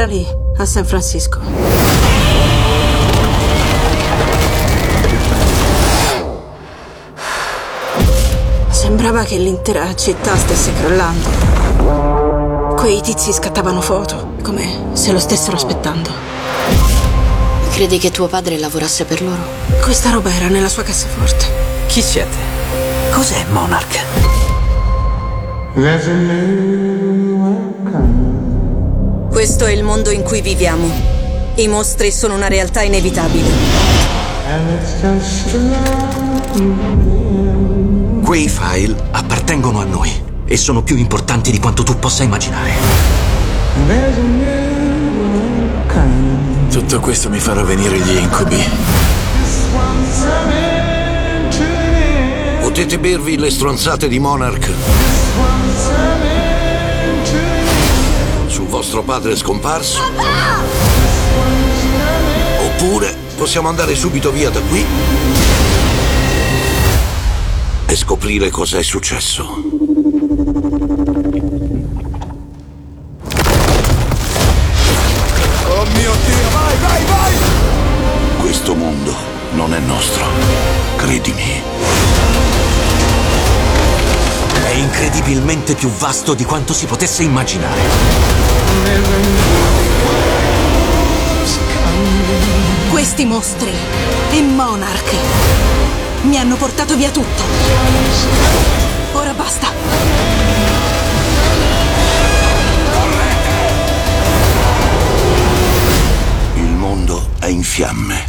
Era lì, a San Francisco. Sembrava che l'intera città stesse crollando. Quei tizi scattavano foto, come se lo stessero aspettando. Credi che tuo padre lavorasse per loro? Questa roba era nella sua cassaforte. Chi siete? Cos'è Monarch? Questo è il mondo in cui viviamo. I mostri sono una realtà inevitabile. Quei file appartengono a noi e sono più importanti di quanto tu possa immaginare. Tutto questo mi farà venire gli incubi. Potete bervi le stronzate di Monarch? Vostro padre scomparso? Oppure possiamo andare subito via da qui e scoprire cosa è successo. Oh mio Dio, vai, vai, vai! Questo mondo non è nostro, credimi. È incredibilmente più vasto di quanto si potesse immaginare. Questi mostri e Monarch mi hanno portato via tutto. Ora basta. Il mondo è in fiamme.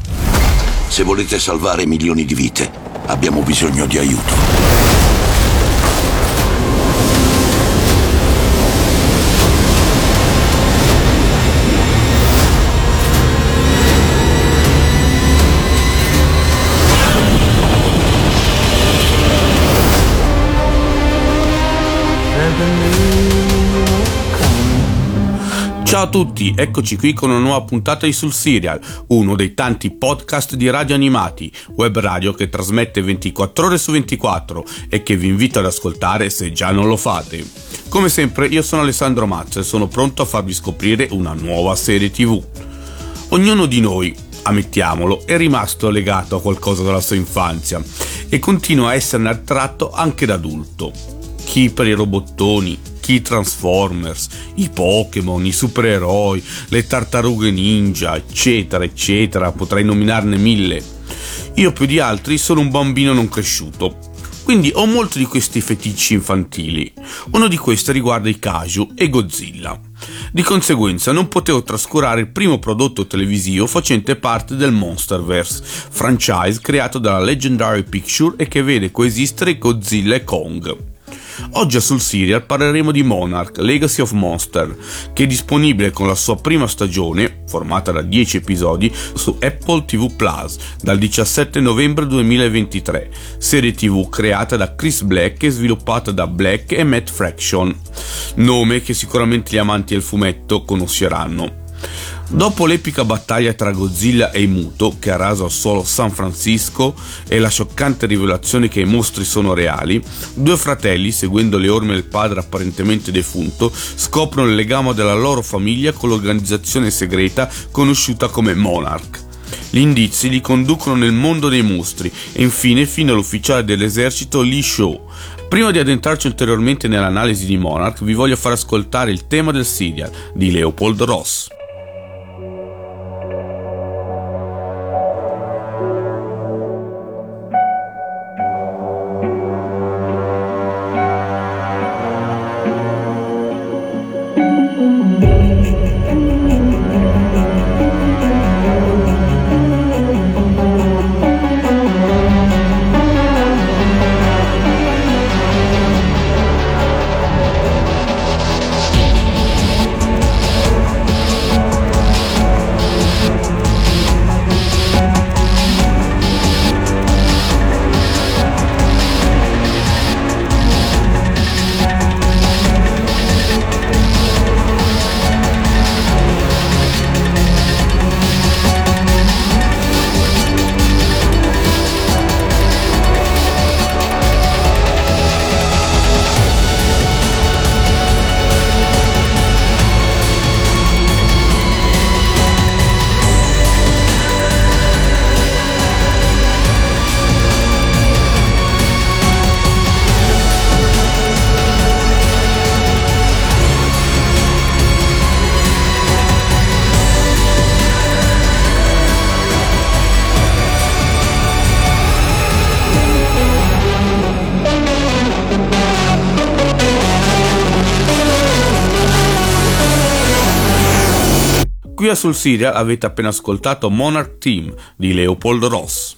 Se volete salvare milioni di vite, abbiamo bisogno di aiuto. Ciao a tutti, eccoci qui con una nuova puntata di Sul Serial, uno dei tanti podcast di radio animati, web radio che trasmette 24 ore su 24 e che vi invito ad ascoltare se già non lo fate. Come sempre io sono Alessandro Mazza e sono pronto a farvi scoprire una nuova serie tv. Ognuno di noi, ammettiamolo, è rimasto legato a qualcosa della sua infanzia e continua a esserne attratto anche da adulto. Chi per i robottoni, i Transformers, i Pokémon, i supereroi, le tartarughe ninja, eccetera, eccetera, potrei nominarne mille. Io più di altri sono un bambino non cresciuto, quindi ho molti di questi feticci infantili. Uno di questi riguarda i Kaiju e Godzilla. Di conseguenza non potevo trascurare il primo prodotto televisivo facente parte del Monsterverse, franchise creato dalla Legendary Picture e che vede coesistere Godzilla e Kong. Oggi a sul serial parleremo di Monarch Legacy of Monster, che è disponibile con la sua prima stagione, formata da 10 episodi, su Apple TV Plus dal 17 novembre 2023, serie TV creata da Chris Black e sviluppata da Black e Matt Fraction, nome che sicuramente gli amanti del fumetto conosceranno. Dopo l'epica battaglia tra Godzilla e Muto, che ha raso al suolo San Francisco, e la scioccante rivelazione che i mostri sono reali, due fratelli, seguendo le orme del padre apparentemente defunto, scoprono il legame della loro famiglia con l'organizzazione segreta conosciuta come Monarch. Gli indizi li conducono nel mondo dei mostri e infine fino all'ufficiale dell'esercito Lee Shaw. Prima di addentrarci ulteriormente nell'analisi di Monarch, vi voglio far ascoltare il tema del serial di Leopold Ross. Qui a Sul Serial avete appena ascoltato Monarch Team di Leopold Ross.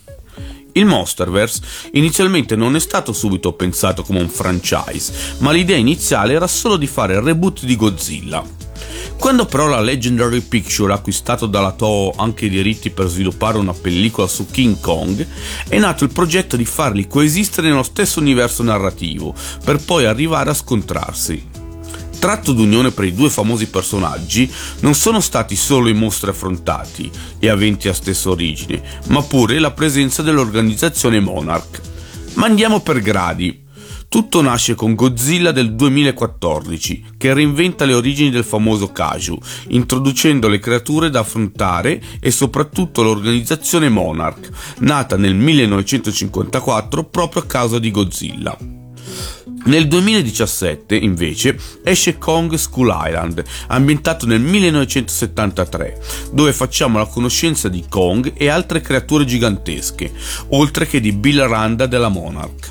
Il Monsterverse inizialmente non è stato subito pensato come un franchise, ma l'idea iniziale era solo di fare il reboot di Godzilla. Quando però la Legendary Picture ha acquistato dalla Toho anche i diritti per sviluppare una pellicola su King Kong, è nato il progetto di farli coesistere nello stesso universo narrativo, per poi arrivare a scontrarsi tratto d'unione per i due famosi personaggi non sono stati solo i mostri affrontati e aventi la stessa origine, ma pure la presenza dell'organizzazione Monarch. Ma andiamo per gradi. Tutto nasce con Godzilla del 2014, che reinventa le origini del famoso Kaju, introducendo le creature da affrontare e soprattutto l'organizzazione Monarch, nata nel 1954 proprio a causa di Godzilla. Nel 2017, invece, esce Kong School Island, ambientato nel 1973, dove facciamo la conoscenza di Kong e altre creature gigantesche, oltre che di Bill Randa della Monarch.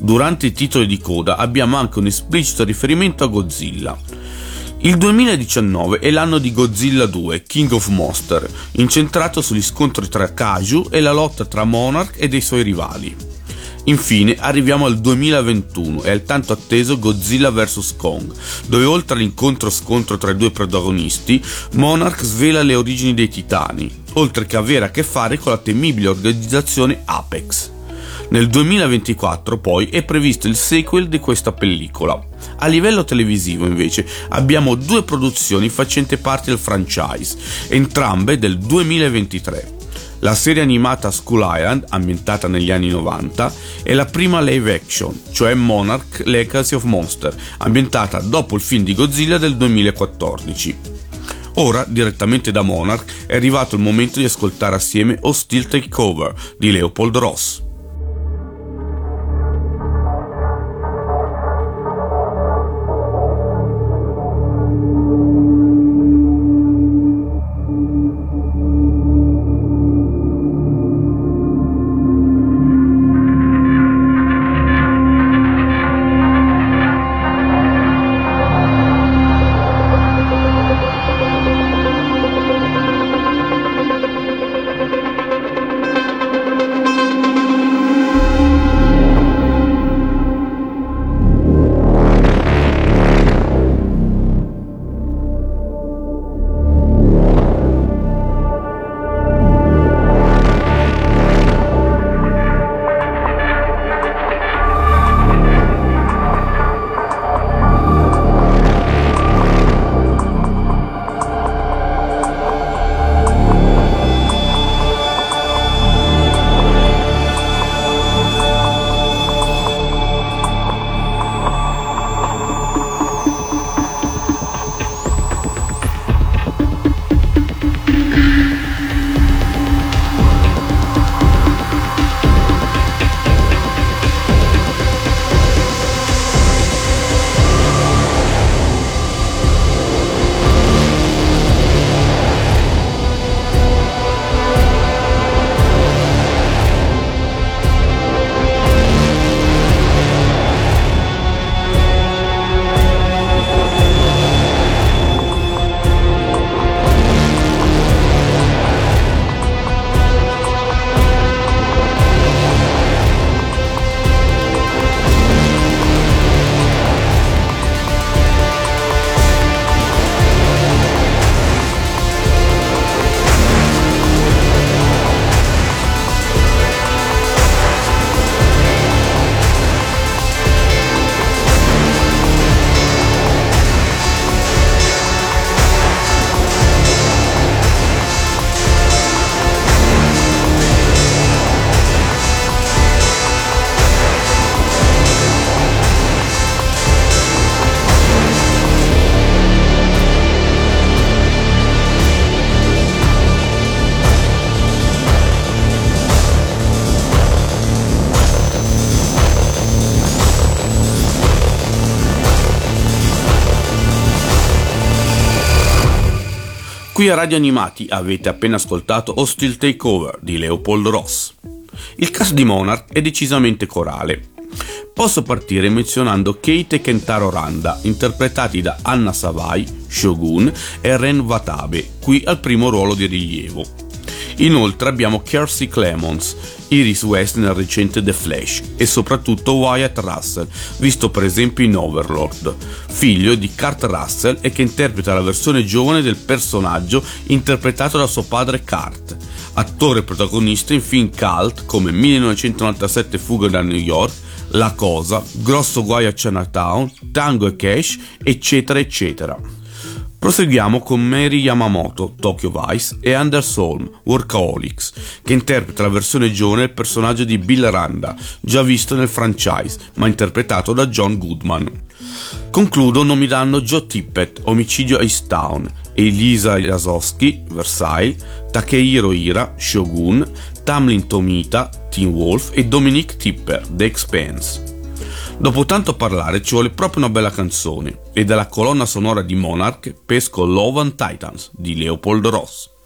Durante i titoli di coda abbiamo anche un esplicito riferimento a Godzilla. Il 2019 è l'anno di Godzilla 2, King of Monster, incentrato sugli scontri tra Kaju e la lotta tra Monarch e dei suoi rivali. Infine arriviamo al 2021 e al tanto atteso Godzilla vs Kong, dove oltre all'incontro scontro tra i due protagonisti, Monarch svela le origini dei titani, oltre che avere a che fare con la temibile organizzazione Apex. Nel 2024 poi è previsto il sequel di questa pellicola. A livello televisivo invece abbiamo due produzioni facenti parte del franchise, entrambe del 2023. La serie animata School Island, ambientata negli anni 90, è la prima live action, cioè Monarch Legacy of Monster, ambientata dopo il film di Godzilla del 2014. Ora, direttamente da Monarch, è arrivato il momento di ascoltare assieme Hostile Takeover di Leopold Ross. Qui a Radio Animati avete appena ascoltato Hostile Takeover di Leopold Ross. Il cast di Monarch è decisamente corale. Posso partire menzionando Kate e Kentaro Randa, interpretati da Anna Savai, Shogun, e Ren Watabe, qui al primo ruolo di rilievo. Inoltre abbiamo Kiersey Clemons, Iris West nel recente The Flash e soprattutto Wyatt Russell, visto per esempio in Overlord, figlio di Kurt Russell e che interpreta la versione giovane del personaggio interpretato da suo padre Kurt, attore protagonista in film cult come 1997 Fuga da New York, la Cosa, Grosso Guaio a Chinatown, Tango e Cash, eccetera, eccetera. Proseguiamo con Mary Yamamoto, Tokyo Vice, e Anders Holm, Workaholics, che interpreta la versione giovane del personaggio di Bill Randa, già visto nel franchise, ma interpretato da John Goodman. Concludo nominando Joe Tippett, Omicidio East Town, Elisa Jasowski, Versailles, Takehiro Ira, Shogun, Tamlin Tomita, Teen Wolf e Dominique Tipper, The Expanse. Dopo tanto parlare ci vuole proprio una bella canzone e dalla colonna sonora di Monarch pesco Love and Titans di Leopold Ross.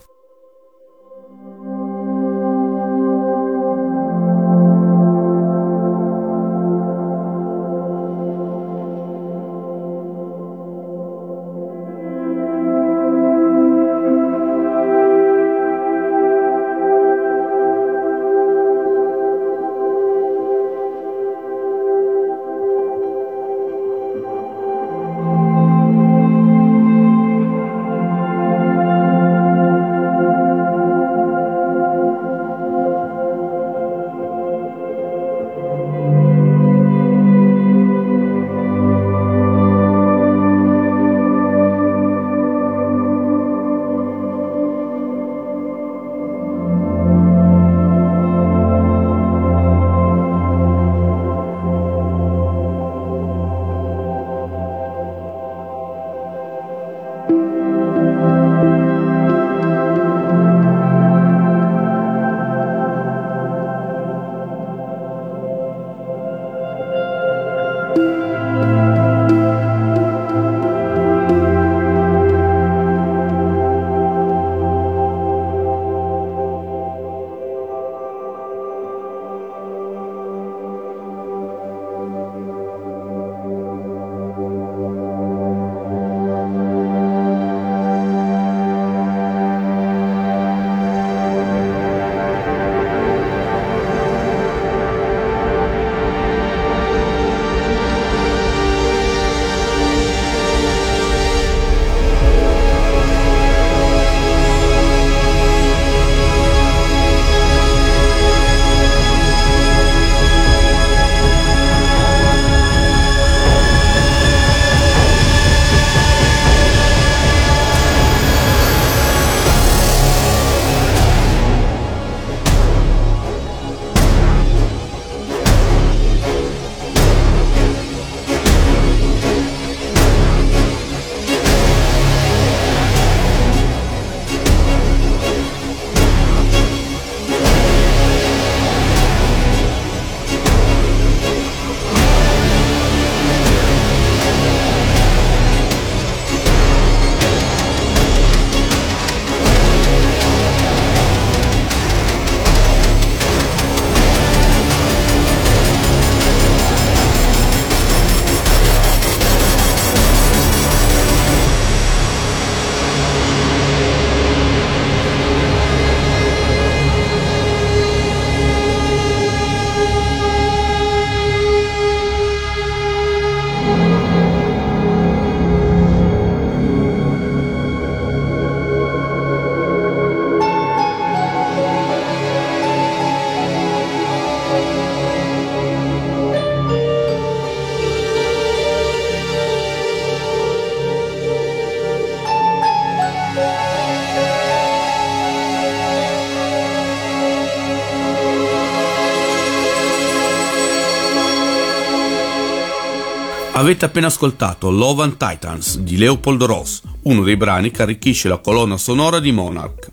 Avete appena ascoltato Love and Titans di Leopold Ross, uno dei brani che arricchisce la colonna sonora di Monarch.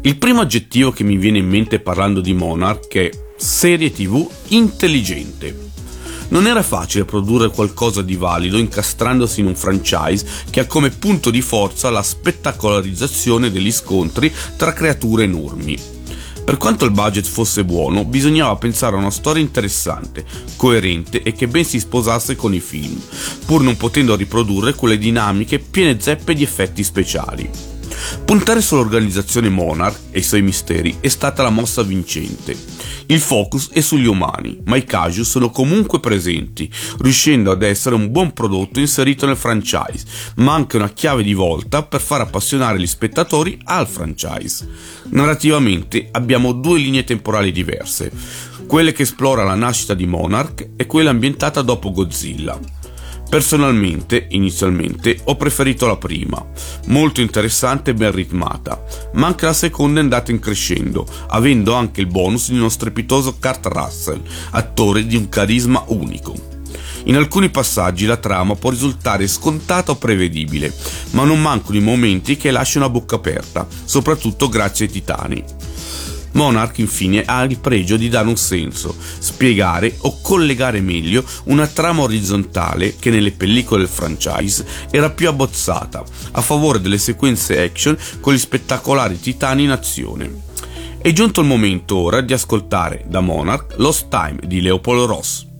Il primo aggettivo che mi viene in mente parlando di Monarch è serie tv intelligente. Non era facile produrre qualcosa di valido incastrandosi in un franchise che ha come punto di forza la spettacolarizzazione degli scontri tra creature enormi. Per quanto il budget fosse buono, bisognava pensare a una storia interessante, coerente e che ben si sposasse con i film, pur non potendo riprodurre quelle dinamiche piene zeppe di effetti speciali. Puntare sull'organizzazione Monarch e i suoi misteri è stata la mossa vincente. Il focus è sugli umani, ma i Kaju sono comunque presenti, riuscendo ad essere un buon prodotto inserito nel franchise, ma anche una chiave di volta per far appassionare gli spettatori al franchise. Narrativamente abbiamo due linee temporali diverse, quelle che esplora la nascita di Monarch e quella ambientata dopo Godzilla. Personalmente, inizialmente, ho preferito la prima, molto interessante e ben ritmata, ma anche la seconda è andata in crescendo, avendo anche il bonus di uno strepitoso Kurt Russell, attore di un carisma unico. In alcuni passaggi la trama può risultare scontata o prevedibile, ma non mancano i momenti che lasciano a bocca aperta, soprattutto grazie ai titani. Monarch infine ha il pregio di dare un senso, spiegare o collegare meglio una trama orizzontale che nelle pellicole del franchise era più abbozzata, a favore delle sequenze action con gli spettacolari titani in azione. È giunto il momento ora di ascoltare da Monarch Lost Time di Leopoldo Ross.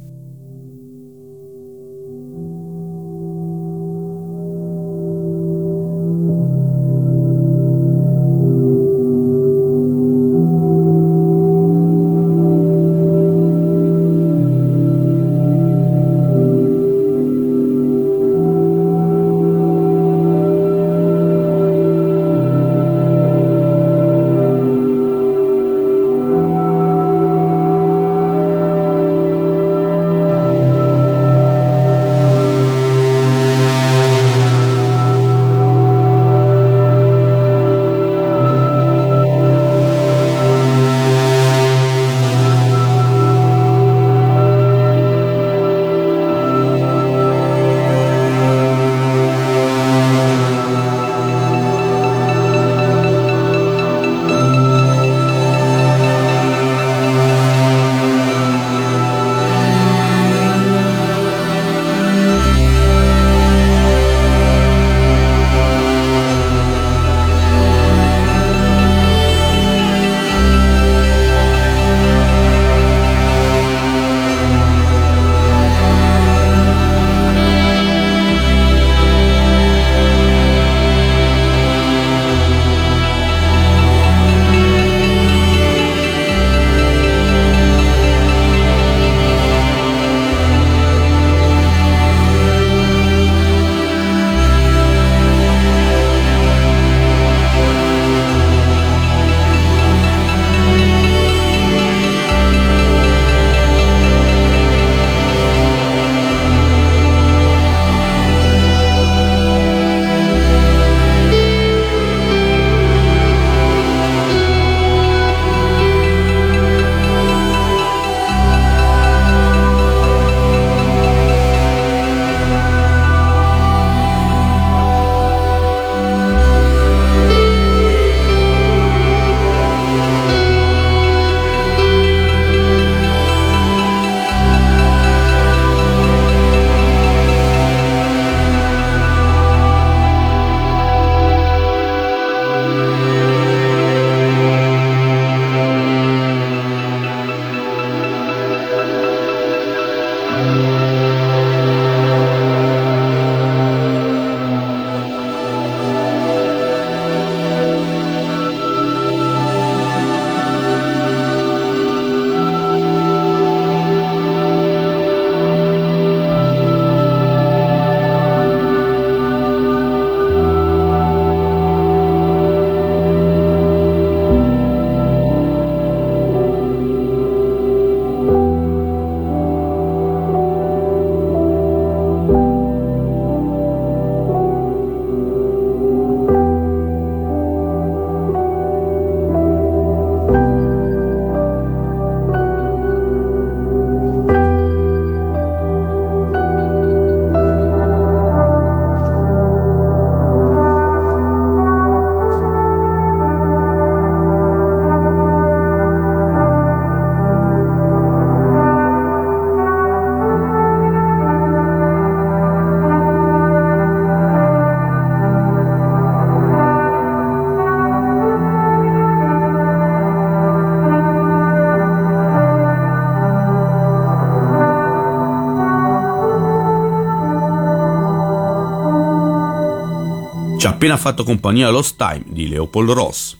Ci ha appena fatto compagnia Lost Time di Leopold Ross.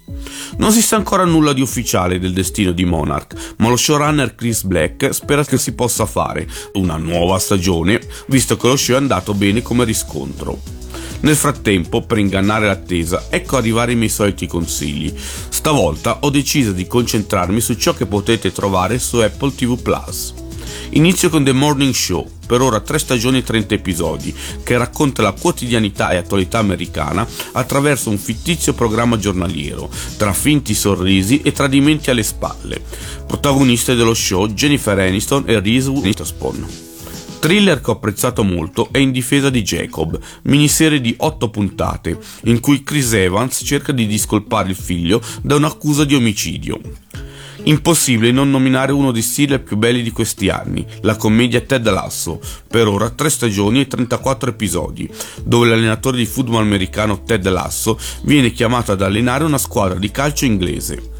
Non si sa ancora nulla di ufficiale del destino di Monarch, ma lo showrunner Chris Black spera che si possa fare una nuova stagione, visto che lo show è andato bene come riscontro. Nel frattempo, per ingannare l'attesa, ecco arrivare i miei soliti consigli. Stavolta ho deciso di concentrarmi su ciò che potete trovare su Apple TV Plus. Inizio con The Morning Show, per ora 3 stagioni e 30 episodi, che racconta la quotidianità e attualità americana attraverso un fittizio programma giornaliero, tra finti sorrisi e tradimenti alle spalle. Protagoniste dello show Jennifer Aniston e Reese Witherspoon. Thriller che ho apprezzato molto è In difesa di Jacob, miniserie di 8 puntate, in cui Chris Evans cerca di discolpare il figlio da un'accusa di omicidio. Impossibile non nominare uno dei thriller più belli di questi anni, la commedia Ted Lasso, per ora 3 stagioni e 34 episodi, dove l'allenatore di football americano Ted Lasso viene chiamato ad allenare una squadra di calcio inglese.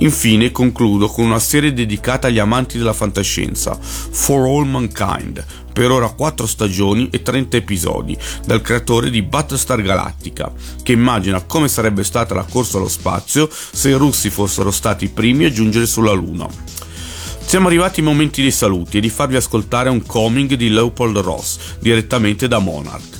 Infine concludo con una serie dedicata agli amanti della fantascienza, For All Mankind, per ora 4 stagioni e 30 episodi, dal creatore di Battlestar Galactica, che immagina come sarebbe stata la corsa allo spazio se i russi fossero stati i primi a giungere sulla Luna. Siamo arrivati ai momenti dei saluti e di farvi ascoltare un coming di Leopold Ross, direttamente da Monarch